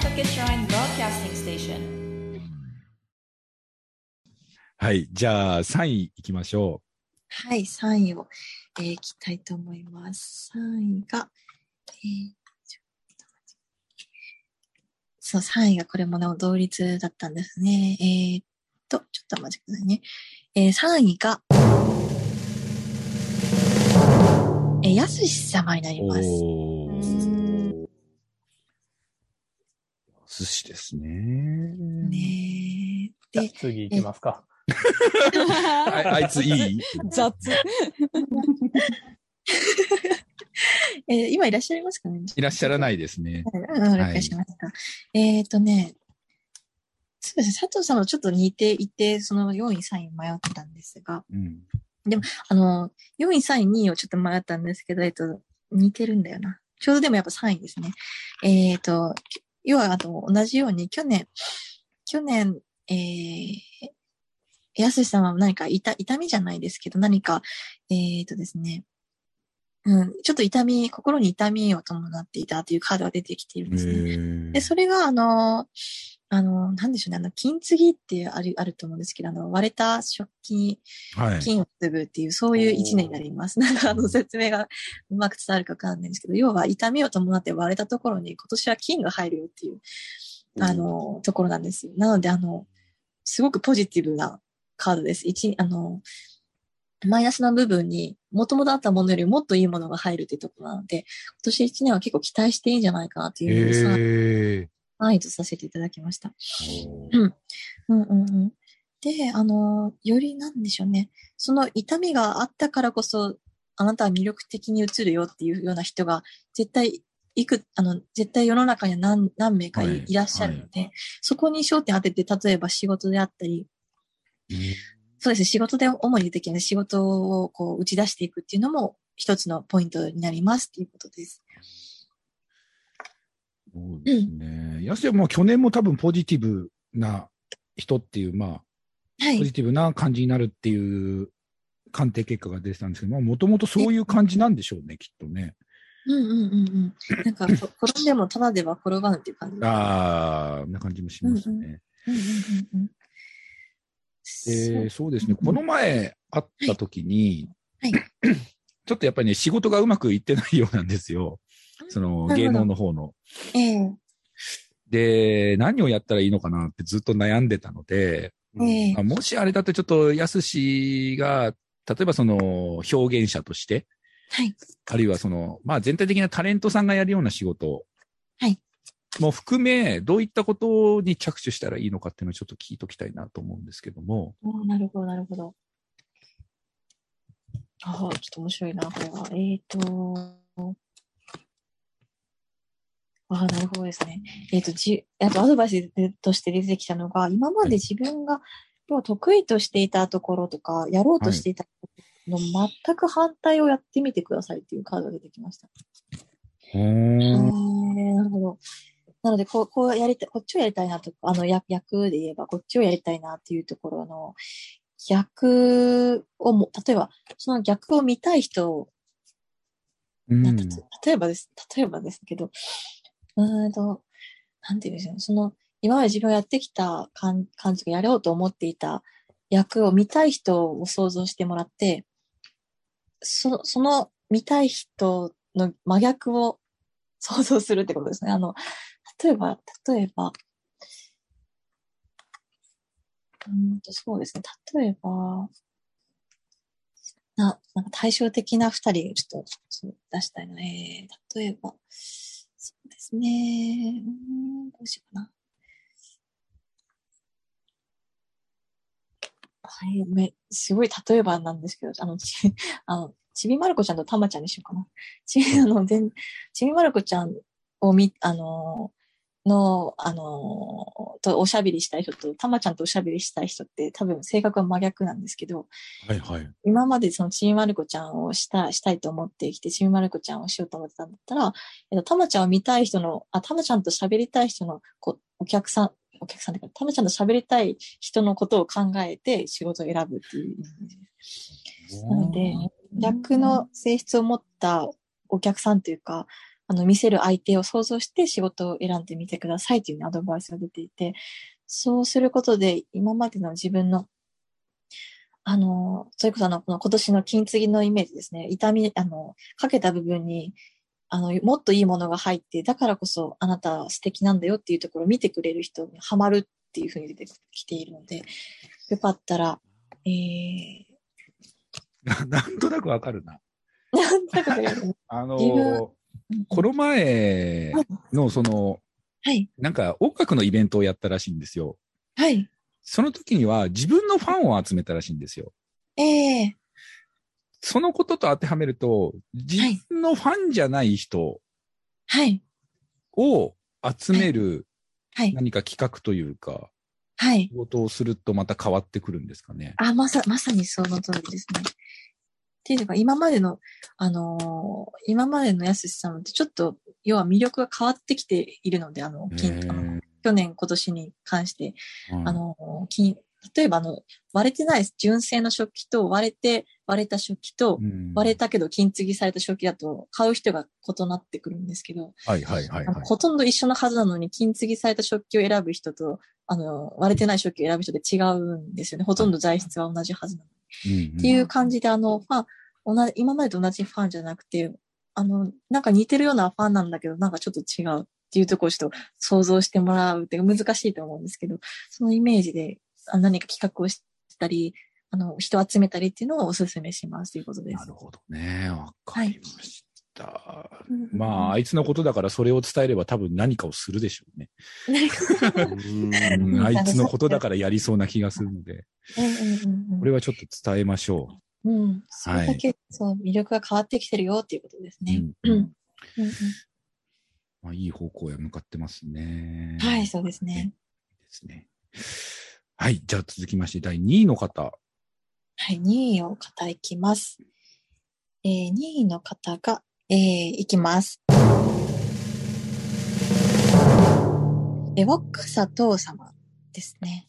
Nantucket Shrine Broadcasting Station. はい。じゃあ、3位いきましょはい、3位を、えー、いきたいと思います。3位が、えーそう、3位がこれもね、同率だったんですね。えーっと、ちょっと待ってくださいね。えー、3位が、えー、やすし様になりう。ます。寿司ですね。ねじゃあで、次行きますか。ああいついい？雑。えー今いらっしゃいますかね？いらっしゃらないですね。うん、了解しました。えっ、とね、そうですね、佐藤さんはちょっと似ていて、その4位、3位迷ったんですが、うん。あの、4位、3位、2位をちょっと迷ったんですけど、えっと、似てるんだよな。ちょうどでもやっぱ3位ですね。えっ、と、要は、あと、同じように、去年、去年、えー、やすしさんは何か痛、痛みじゃないですけど、何か、えっ、とですね、うん、ちょっと痛み、心に痛みを伴っていたというカードが出てきているんですね。へで、それが、あの、あの、なんでしょうね、あの、金継ぎってある、あると思うんですけど、あの、割れた食器はい。金を継ぐっていう、そういう一年になります。なんかあの説明がうまく伝わるかわかんないんですけど、要は痛みを伴って割れたところに今年は金が入るよっていう、あの、ところなんですよ。なので、あの、すごくポジティブなカードです。一、あの、マイナスな部分に、もともとあったものよりもっといいものが入るっていうところなので、今年一年は結構期待していいんじゃないかなというふうにえ。はい、とさせていただきました。うんうんうんうん。で、あの、よりなんでしょうね。その痛みがあったからこそ、あなたは魅力的に映るよっていうような人が、絶対、いく、あの、絶対世の中には何何名かい,、はいいらっしゃるので、そこに焦点当てて、例えば仕事であったり、そうですね、仕事で主にできる仕事をこう打ち出していくっていうのも一つのポイントになりますっていうことです。そうですね。やすやも去年も多分ポジティブな人っていう、まあ、はい。ポジティブな感じになるっていう鑑定結果が出てたんですけど、まあ、もともとそういう感じなんでしょうね、きっとね。うんうんうんうん。なんか、こ転んでもただでは転ばぬっていう感じ。ああ、な感じもしますね。うんうんうんうんうん。で、そうですね。この前会った時に、はいちょっとやっぱりね、仕事がうまくいってないようなんですよ。その芸能の方の。ええで、何をやったらいいのかなってずっと悩んでたので、えあもしあれだとちょっと、やすしが、例えばその表現者として、はい。あるいはその、まあ全体的なタレントさんがやるような仕事はいも含め、どういったことに着手したらいいのかっていうのをちょっと聞いときたいなと思うんですけども。なるほど、なるほど。ああ、ちょっと面白いな、これは。えっ、と、ああ、なるほどですね。えっ、と、じ、あとアドバイスとして出てきたのが、今まで自分が、要は得意としていたところとか、やろうとしていたの全く反対をやってみてくださいっていうカードが出てきました。へへーなるほど。なので、こう、こうやりたい、こっちをやりたいなとか、あの、役、役で言えば、こっちをやりたいなっていうところの、逆をも、例えば、その逆を見たい人うん例えばです、例えばですけど、うんと、なんていうんでしょうね、その、今まで自分がやってきた感感じがやろうと思っていた役を見たい人を想像してもらって、そその見たい人の真逆を 想像するってことですね。あの、例えば、例えば、うんと、そうですね。例えば、な、なんか対照的な二人ちょっと出したいので、えー例えば、そうですね。うん、どうしようかな。はい、め、すごい例えばなんですけど、あの、ち、あの、ちびまる子ちゃんとたまちゃんにしようかな。ちび、あの、でん、ちびまる子ちゃんを見、あの、の、あの、とおしゃべりしたい人と、たまちゃんとおしゃべりしたい人って多分性格は真逆なんですけど、はいはい。今までそのちびまる子ちゃんをした、したいと思ってきて、ちびまる子ちゃんをしようと思ってたんだったら、えっと、たまちゃんを見たい人の、あ、たまちゃんと喋りたい人の、こお客さん、お客さんだから、たまちゃんと喋りたい人のことを考えて仕事を選ぶっていう。なので、逆の性質を持ったお客さんというか、あの、見せる相手を想像して仕事を選んでみてくださいというアドバイスが出ていて、そうすることで今までの自分の、あの、それこそあの、この今年の金継ぎのイメージですね。痛み、あの、かけた部分に、あの、もっといいものが入って、だからこそあなたは素敵なんだよっていうところを見てくれる人にハマるっていうふうに出てきているので、よかったら、えー、ななんとなくわかるな。なんだかねあのー、この前のその、はい、なんか音楽のイベントをやったらしいんですよ。はい、その時には自分のファンを集めたらしいんですよ。ええそのことと当てはめると、自分のファンじゃない人はい、を集めるはい、何か企画というか、はい仕。事をするとまた変わってくるんですかね。あ、まさ、まさにその通りですね。っていうのが、今までの、あのー今までのやすしさんってちょっと、要は魅力が変わってきているので、あの、金あの去年、今年に関して、うんあのー金、例えばあの、割れてない純正の食器と割れて、割れた食器と、うん割れたけど金継ぎされた食器だと買う人が異なってくるんですけど、はいはいはいはい。ほとんど一緒のはずなのに金継ぎされた食器を選ぶ人と、あの、割れてない食器を選ぶ人で違うんですよね。ほとんど材質は同じはずなのに。っっていう感じで、あの、まあ、同じ、今までと同じファンじゃなくて、あの、なんか似てるようなファンなんだけど、なんかちょっと違うっていうところをちょっと想像してもらうっていうか難しいと思うんですけど、そのイメージであ何か企画をしたり、あの、人を集めたりっていうのをお勧めしますということです。なるほどね。わかりましまあ、あいつのことだからそれを伝えれば多分何かをするでしょうね。うんあいつのことだからやりそうな気がするので、これはちょっと伝えましょうん。それだけ、そう、魅力が変わってきてるよっていうことですう。ね。まあ、いい方向へ向かってますね。うんはい、そうですね。ですね。はい。じゃあ続きまして、第2位の方。はい、2位を方いきます。えー、2位の方が、えー、いきます。え、若さと様ですね。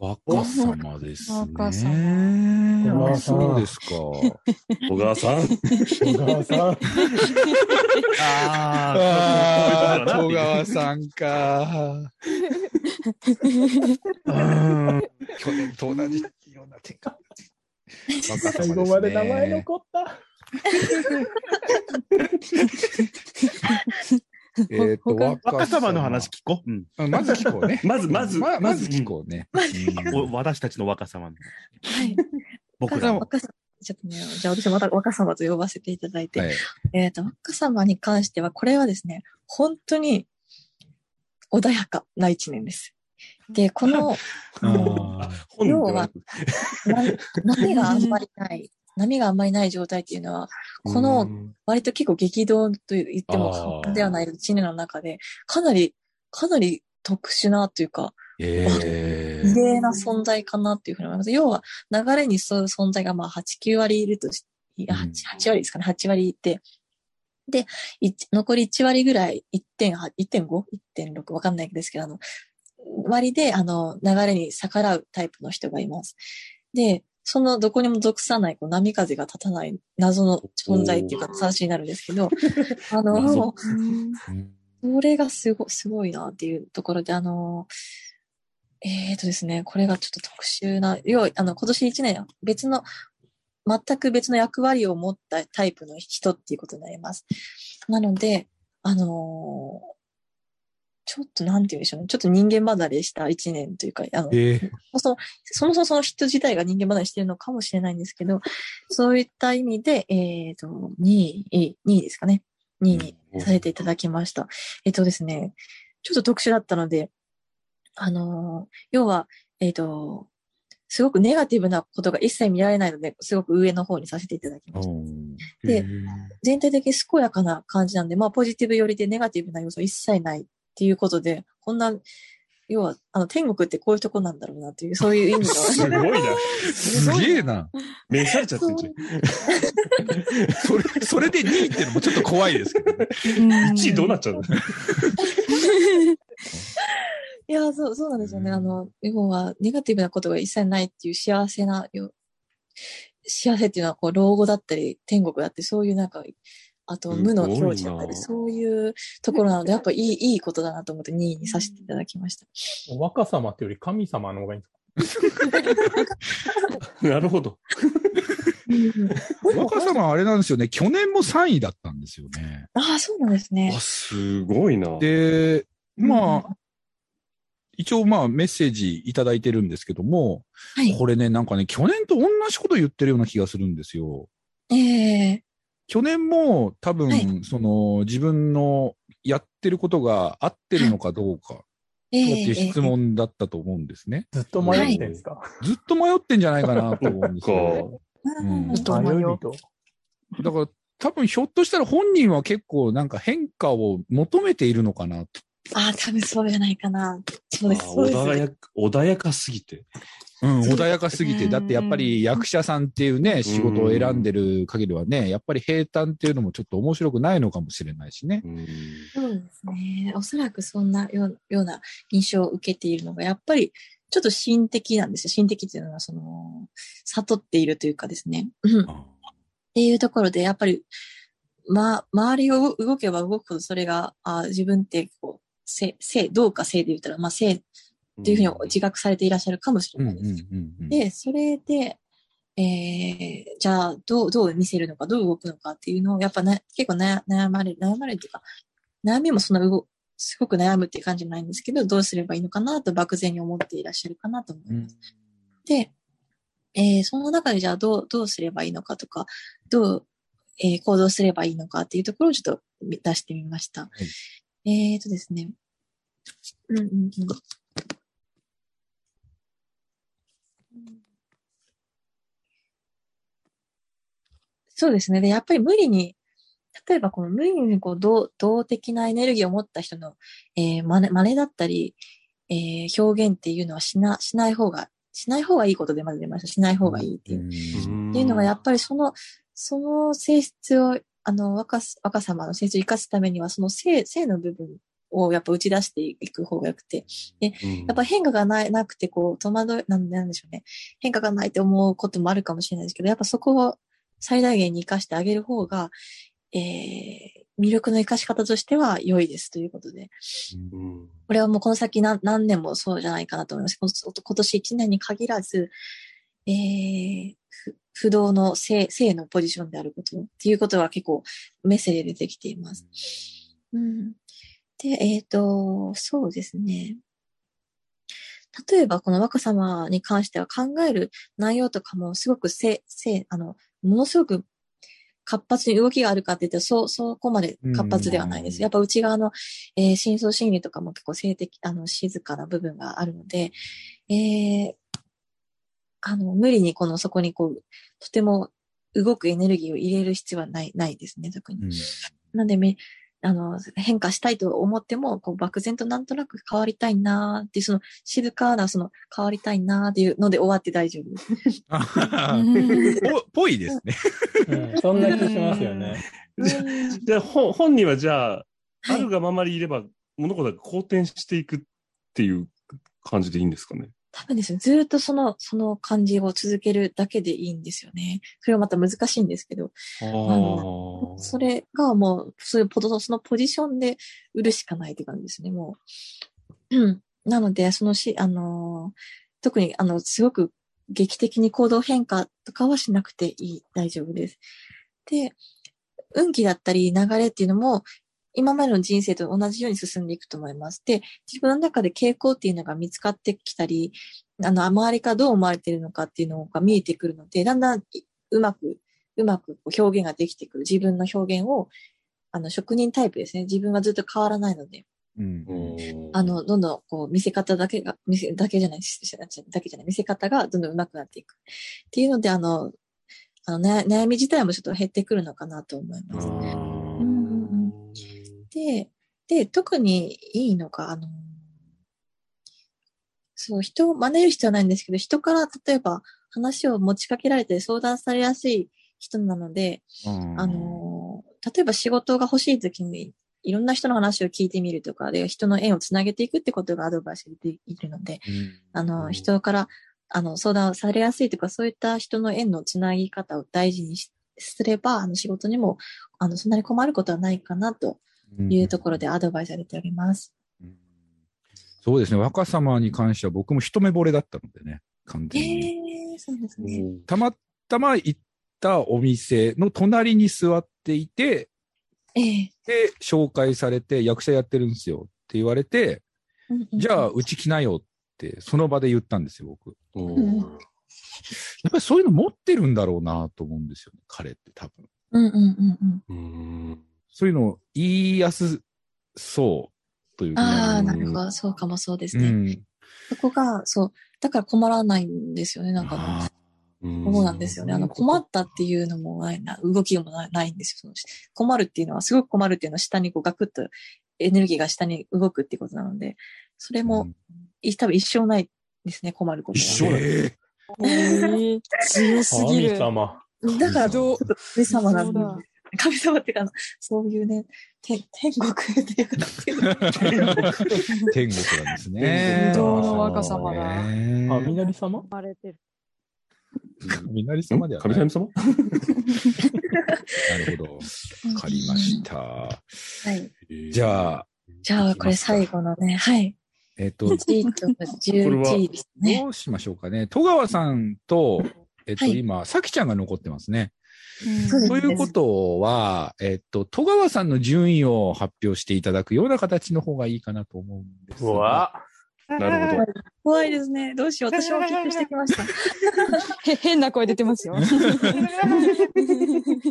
おお。若様ですね。若様あそうですか。小川さん。小川さん。あああ、戸川さんか。去年と同じような展開。若最後まで名前残った。えっと、若様の話聞こう。うん。あまず聞こうね。まず、まず、ままず聞こうね。私たちの若様の。はい。僕らの。ちょっとね、じゃあ私また若様と呼ばせていただいて、はいえっ、と、若様に関しては、これはですね、本当に穏やかな一年です。で、この、要はではなくな波があんまりない、波があんまりない状態っていうのは、この割と結構激動と言ってもではない一年の中で、かなり、かなり特殊なというか、え異例な存在かなっていうふうに思います。要は、流れにそういう存在がまあ8、9割いるとし、いやうん 8, 8割ですかね、8割いて、で、い残り1割ぐらい、1.8、1.5?1.6? わかんないですけど、あの、割で、あの、流れに逆らうタイプの人がいます。で、そのどこにも属さない、こう波風が立たない謎の存在っていうか、話になるんですけど、あの、謎それがすご、すごいなっていうところで、あの、えーとですね、これがちょっと特殊な、要は、あの、今年1年、別の、全く別の役割を持ったタイプの人っていうことになります。なので、あのーちょっとなんて言うんでしょうね。ちょっと人間離れした1年というか、あの、えーそもそもそもその人自体が人間離れしてるのかもしれないんですけど、そういった意味で、えっ、と、2位、2位ですかね。2位にさせていただきました。えっ、とですね、ちょっと特殊だったので、あのー要は、えっ、と、すごくネガティブなことが一切見られないので、すごく上の方にさせていただきました。うんで全体的に健やかな感じなんで、まあポジティブ寄りでネガティブな要素一切ないっていうことで、こんな、要は、あの、天国ってこういうとこなんだろうなっていう、そういう意味 すの。ごいな。すげえな。召されちゃってんじゃん。それ、それで2位っていうのもちょっと怖いですけどね。1位どうなっちゃうの？いや、そう、そうなんですよね。あの、要は、ネガティブなことが一切ないっていう幸せな、よ幸せっていうのは、こう、老後だったり、天国だって、そういうなんか、あと無の境地だったり、すそういうところなので、やっぱいい、いいことだなと思って2位にさせていただきました。お若様ってより神様の方がいいんですか？なるほど。若様はあれなんですよね。去年も3位だったんですよね。ああ、そうなんですねあ、。すごいな。で、まうんあ、一応まあメッセージいただいてるんですけども、はい。これね、なんかね、去年と同じこと言ってるような気がするんですよ。ええ去年も多分、はいその自分のやってることが合ってるのかどうか、ええっていう質問だったと思うんですね。ずっと迷ってんですか、ずっと迷ってんじゃないかなと思うんですよ。うんうんどう思うよ迷い人。だから多分ひょっとしたら本人は結構なんか変化を求めているのかなと。ああ、多分そうじゃないかな。そうです。あそうです。穏やか、穏やかすぎて。うん、穏やかすぎて。だってやっぱり役者さんっていうね、仕事を選んでる限りはね、やっぱり平坦っていうのもちょっと面白くないのかもしれないしね。うんそうですね。おそらくそんなようような印象を受けているのが、やっぱりちょっと心的なんですよ。心的っていうのは、その、悟っているというかですね。うんっていうところで、やっぱり、ま、周りを動けば動くほど、それが、あ自分って、こう、性、性、どうか性で言ったら、まあ、性っていうふうに自覚されていらっしゃるかもしれうんうんないです。うんうん。で、それで、えー、じゃあ、どう、どう見せるのか、どう動くのかっていうのを、やっぱね、結構悩悩まれる、悩まれるっていうか、悩みもそんな動、すごく悩むっていう感じじゃないんですけど、どうすればいいのかなと漠然に思っていらっしゃるかなと思います。で、えーその中でじゃあどう、どうすればいいのかとか、どう、えー行動すればいいのかっていうところをちょっとみ出してみました。えーとですね。うんうんうん。そうですね。で、やっぱり無理に、例えばこの無理にこう動動的なエネルギーを持った人の、えー、真似真似だったり、えー表現っていうのはしな、しない方が、しない方がいいことでまず出ました。しない方がいいっていう。っていうのがやっぱりその、その性質を、あの、若す、若様の性質を生かすためには、その性、性の部分をやっぱ打ち出していく方がよくて、やっぱ変化がない、なくて、こう、戸惑い、なんなんでしょうね。変化がないって思うこともあるかもしれないですけど、やっぱそこを最大限に活かしてあげる方が、えー、魅力の活かし方としては良いですということで。うんこれはもうこの先何何年もそうじゃないかなと思います。今年1年に限らず、えー、ふ不動の性、性のポジションであることっていうことは結構メッセージで出てきています。うん。で、えっ、と、そうですね。例えばこの若様に関しては考える内容とかもすごく性、性、あの、ものすごく活発に動きがあるかって言ったら、そう、そこまで活発ではないです。うんやっぱ内側の、えー深層心理とかも結構性的、あの、静かな部分があるので、えーあの、無理にこの、そこにこう、とても動くエネルギーを入れる必要はない、ないですね、特に。うんなんでめ、あの、変化したいと思っても、こう、漠然となんとなく変わりたいなーっていう、その、静かな、その、変わりたいなーっていうので終わって大丈夫です。あははぽぽいですね。うん、そんな気しますよね。じゃあ、本本人はじゃあ、はいあるがままにいれば、物事が好転していくっていう感じでいいんですかね？多分ですね、ずーっとその、その感じを続けるだけでいいんですよね。それはまた難しいんですけど、あのそれがもう、そういうポジそのポジションで売るしかないって感じですね、もう。うん。なので、そのし、あのー特に、あの、すごく劇的に行動変化とかはしなくていい、大丈夫です。で、運気だったり流れっていうのも、今までの人生と同じように進んでいくと思います。で、自分の中で傾向っていうのが見つかってきたり、あの、周りからどう思われているのかっていうのが見えてくるので、だんだんいうまく、うまくこう表現ができてくる。自分の表現を、あの、職人タイプですね。自分はずっと変わらないので、うんあの、どんどんこう見せ方だけが、見せ、だけじゃない、しだけじゃない、見せ方がどんどん上手くなっていく。っていうので、あの、あの、ね、悩み自体もちょっと減ってくるのかなと思います。うんうんうんで、で、特にいいのが、あの、そう、人を真似る必要はないんですけど、人から例えば話を持ちかけられて相談されやすい人なので、あの、例えば仕事が欲しい時に、いろんな人の話を聞いてみるとか、で、人の縁をつなげていくってことがアドバイスでいるので、あの、人から、あの、相談されやすいとか、そういった人の縁のつなぎ方を大事にしすれば、あの仕事にも、あの、そんなに困ることはないかなというところでアドバイスされております。うんそうですね。若様に関しては僕も一目惚れだったのでね、完え全に。えそうですね。たまたま行ったお店の隣に座っていて、ええで、紹介されて、役者やってるんですよって言われて、うんうんじゃあ、うち来なよって、その場で言ったんですよ、僕。やっぱりそういうの持ってるんだろうなと思うんですよね、彼って多分。うんうんうんうん。うーん。そういうの言いやすそうというか、ああ、うんなるほど。そうかもそうですね。うん。そこが、そう。だから困らないんですよね。なんかそうなんですよね。あの、困ったっていうのもないな、動きもないんですよ。その困るっていうのは、すごく困るっていうのは下にこうガクッとエネルギーが下に動くっていうことなので、それーも、い多分一生ないですね、困ることは。一生ないええー 強すぎ神る。様。だから、神様なんだ神様っていうか、そういうね、天国っていうか、天国。なんですね。不動の若様だあ、みなり様生まれてる。みなり様ではない。神様なるほど。わかりました。じゃあ、じゃあ、これ最後のね、はい。えっ、と、G とこれは11ですね。どうしましょうかね。戸川さんと、えっ、と、今、さきちゃんが残ってますね。そうですそういうことは、えっ、と、戸川さんの順位を発表していただくような形の方がいいかなと思うんですが。なるほど。怖いですね。どうしよう。私も緊張してきました。へ変な声出てますよ。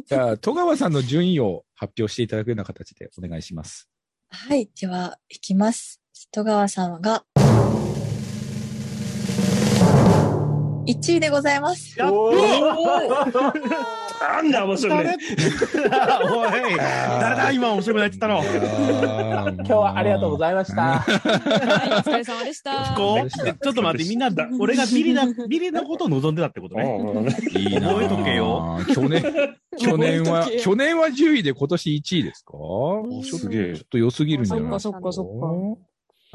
じゃあ、戸川さんの順位を発表していただくような形でお願いします。はい。では、いきます。戸川さんが、1位でございます。なんだ面白くね。おい、誰だ今面白くないって言ったの。今今日はありがとうございました。はい、お疲れ様でした。こうちょっと待って、みんなだ、俺がビリな、ビリなことを望んでたってことね？いいな覚えとけよ。去年、去年は去年は10位で今年1位ですか？ちょすげえっ。と良すぎるんじゃないそっかそっかそっか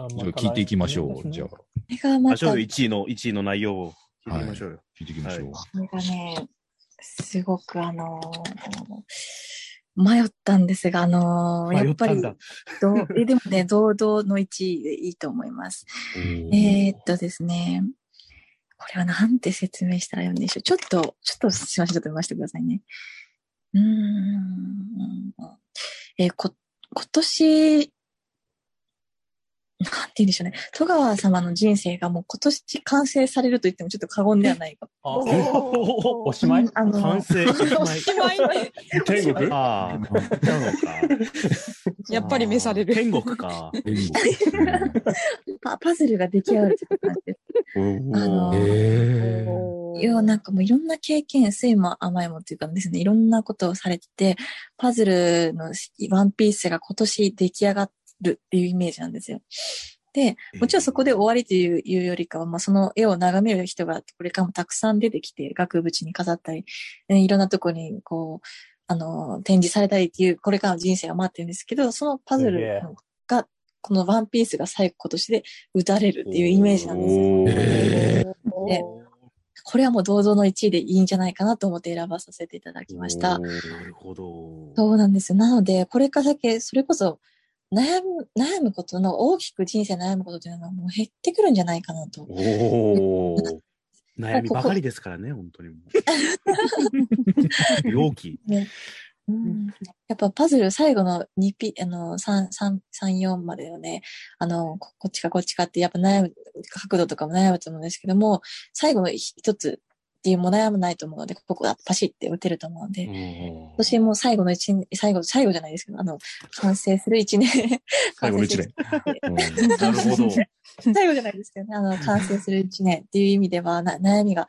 じゃあ聞いていきましょう。じゃあ、これがまた、あ、ちょうこど1位の、1位の内容を聞いてみましょうよ。聞いていきましょう。れがね、すごくあのー迷ったんですが、あのーやっぱり、どう えでもね、堂々の1位でいいと思います。えーっとですね、これはなんて説明したらいいんでしょう。ちょっと、ちょっとすいません、ちょっと読ませてくださいね。うーん。えーこ、今年、なんて言うんでしょうね。戸川様の人生がもう今年完成されると言ってもちょっと過言ではないか。あおおしまい？あの、完成。おしまいおしまい天国？ああ、なのか。やっぱり召される。天国か。パパズルが出来上がるって感じです。あのへーいや、なんかもういろんな経験、酸いも甘いもっていうかですね、いろんなことをされてて、パズルのワンピースが今年出来上がるっていうイメージなんですよ。で、もちろんそこで終わりといういうよりかは、まあその絵を眺める人がこれからもたくさん出てきて、額縁に飾ったり、ねいろんなとこにこう、あの、展示されたりっていう、これからの人生が待ってるんですけど、そのパズルが、このワンピースが最後今年で打たれるっていうイメージなんですよ。へでこれはもう堂々の1位でいいんじゃないかなと思って選ばさせていただきました。なるほど。そうなんですよ。なので、これから先、それこそ、悩む、悩むことの、大きく人生悩むことというのがもう減ってくるんじゃないかなと。おお。悩みばかりですからね、本当に。容器。うんやっぱパズル最後の2ピ、あの、3、3、3、4までのね、あの、ここっちかこっちかってやっぱ悩む、角度とかも悩むと思うんですけども、最後の一つっていうも悩まないと思うので、ここがパシって打てると思うので、今年も最後の一年、最後、最後じゃないですけど、あの、完成する一年。最後の一年。なるほど。最後じゃないですけどね、あの、完成する一年っていう意味では、な悩みが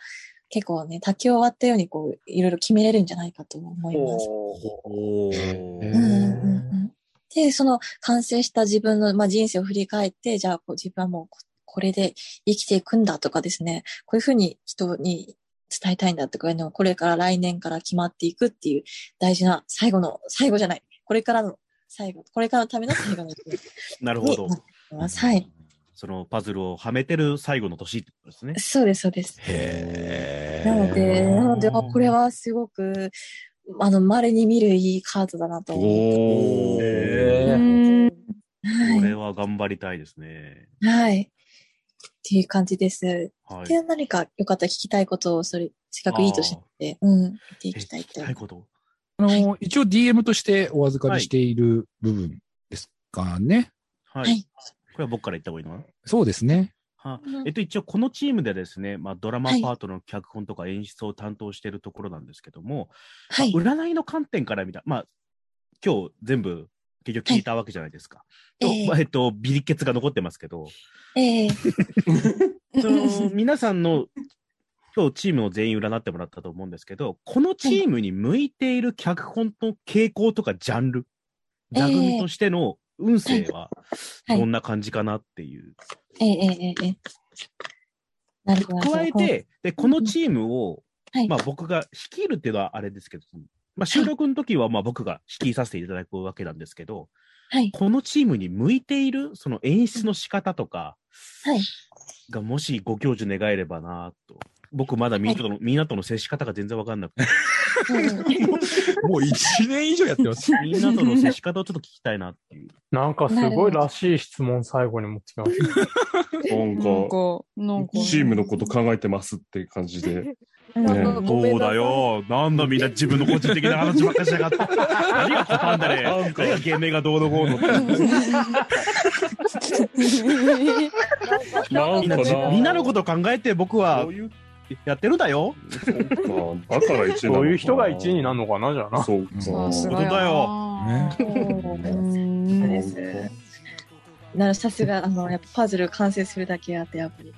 結構ね、滝を終わったように、こう、いろいろ決めれるんじゃないかと思います。おーうんうんうん。で、その完成した自分の、まあ、人生を振り返って、じゃあこう自分はもうここれで生きていくんだとかですね、こういうふうに人に伝えたいんだとかいうのを、これから来年から決まっていくっていう大事な最後の、最後じゃない、これからの最後、これからのための最後のなるほど。はい。そのパズルをはめてる最後の年ってことですね。そうです、そうです。へなので、なので、あこれはすごく、あの、稀に見るいいカードだなと思って。これは頑張りたいですね。はい。っていう感じです。はい。で、何かよかったら聞きたいことを、それ、せっかくいいとして、うん、見ていきたいとえ聞きたいこと？あの、一応 DM としてお預かりしている部分ですかね。ははいい。これは僕から言った方がいいの？かなそうですね。はえっと、一応このチームでですね、まあ、ドラマはいパートの脚本とか演出を担当しているところなんですけども、はい。まあ占いの観点から見た、まあ、今日全部結局聞いたわけじゃないですか。とえ。えまあえっと、ビリケツが残ってますけど、ええ。その皆さんの今日チームを全員占ってもらったと思うんですけど、このチームに向いている脚本の傾向とかジャンル、ええ座組としての運勢ははい。どんな感じかなっていう。ええええええ。なるほど。加えて、で、このチームを、はい。まあ僕が率いるっていうのはあれですけど、まあ収録の時はまあ僕が率いさせていただくわけなんですけど、はい。このチームに向いているその演出の仕方とかはい。がもしご教授願えればなと。僕まだみんなとの、みんなとの接し方が全然わかんなくて、もう1年以上やってます。みんなとの接し方をちょっと聞きたいなっていう。なんかすごいらしい質問最後に持ってきました。なんか。チームのこと考えてますっていう感じで。なんかごめんなさいよ。なんだみんな自分の個人的な話ばっかりしやがって。何がパターンだね。何が芸名がどうのこうのって。みんなじな。みんなのこと考えて僕はそういう、やってるんだよ。だから1位そういう人が1位になるのかな、じゃあな。そうか。そうだよな。なるさすが、あの、やっぱパズル完成するだけあって、やっぱり。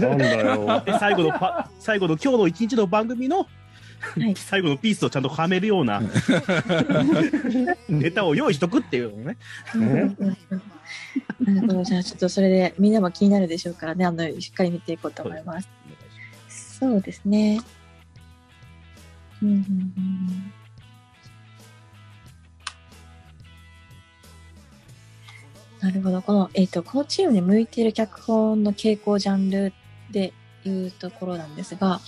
なんだよ。で最後のパ、最後の今日の一日の番組の、い最後のピースをちゃんとはめるようなネタを用意しとくっていうのね。なるほど。じゃあ、ちょっとそれで、みんなも気になるでしょうからね、あの、しっかり見ていこうと思います。そうですね。うんうんうんなるほど。この、えっ、と、このチームに向いている脚本の傾向ジャンルでいうところなんですが、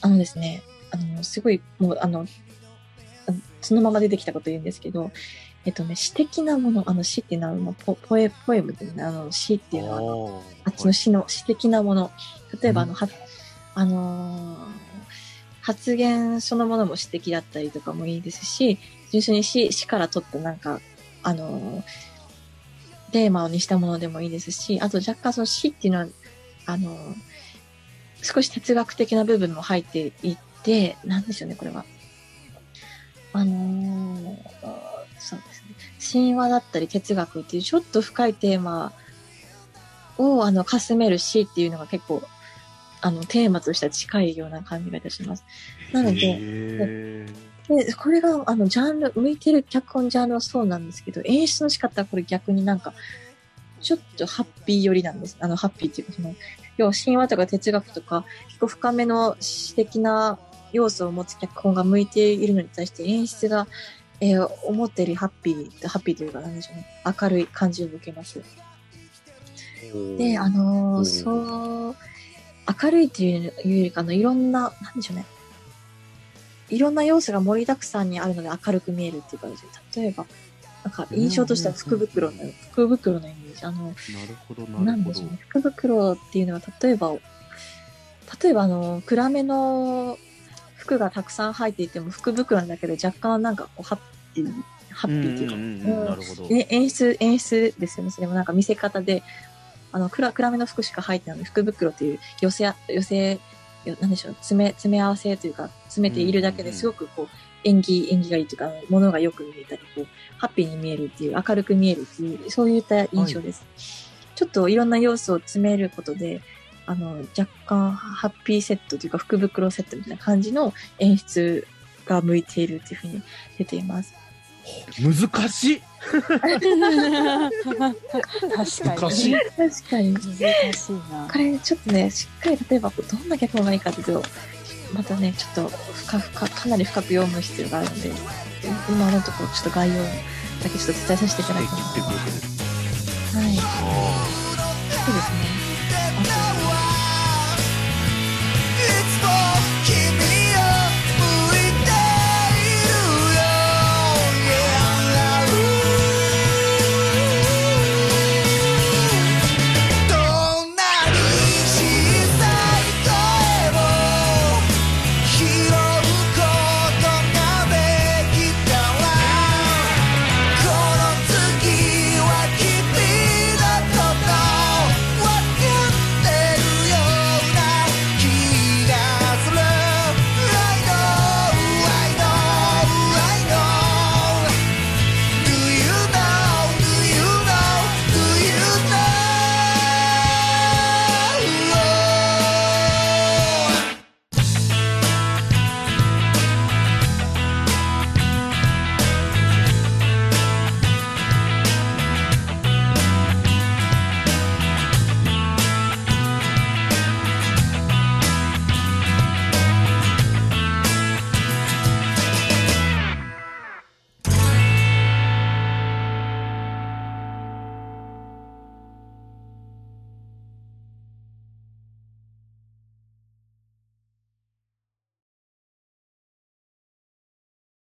あのですね、あの、すごい、もう、あの、そのまま出てきたこと言うんですけど、えっとね、詩的なもの、あの詩っていうのは、ポポエ、ポエムっていうのは、あの詩っていうのは、あのあっちの詩の詩的なもの。例えば、あの、は、あのー発言そのものも詩的だったりとかもいいですし、純粋に詩、詩から取ったなんか、あのーテーマにしたものでもいいですし、あと若干その詩っていうのは、あの少し哲学的な部分も入っていて、なんでしょうね、これは。あのーそうですね。神話だったり哲学っていうちょっと深いテーマを、あの、かすめる詩っていうのが結構、あの、テーマとしては近いような感じがいたします。なので、で、これが、あの、ジャンル、向いてる脚本ジャンルはそうなんですけど、演出の仕方はこれ逆になんか、ちょっとハッピー寄りなんです。あの、ハッピーっていうか、その、要は神話とか哲学とか、結構深めの詩的な要素を持つ脚本が向いているのに対して演出が、えー思ったよりハッピー、ハッピーというか、なんでしょうね、明るい感じを受けます。で、あのーうんそう、明るいというよりかの、いろんな、なんでしょうね。いろんな要素が盛りだくさんにあるので明るく見えるっていう形で、例えば、なんか印象としては福袋の、福袋のイメージ。あの、なるほど、ななるほど。ね。福袋っていうのは、例えば、例えばあの、暗めの服がたくさん入っていても、福袋なんだけど、若干なんかこう、ハッピー、ハッピーっていうか、演出、演出ですよね。それもなんか見せ方で、あの、暗暗めの服しか入ってないので、福袋という寄せあ、寄せ、よなんでしょう、詰め、詰め合わせというか、詰めているだけですごくこう、演技、演技がいいというか、ものがよく見えたり、こう、ハッピーに見えるっていう、明るく見えるっていう、そういった印象です。ちょっといろんな要素を詰めることで、あの、若干ハッピーセットというか、福袋セットみたいな感じの演出が向いているっていうふうに出ています。難しい。確かに。難しい確かに。難しいなこ。れちょっとね、しっかり例えばどんな脚本がいいかというと、またね、ちょっと深深かなり深く読む必要があるので、今のところちょっと概要だけちょっと伝えさせていただきます。はい。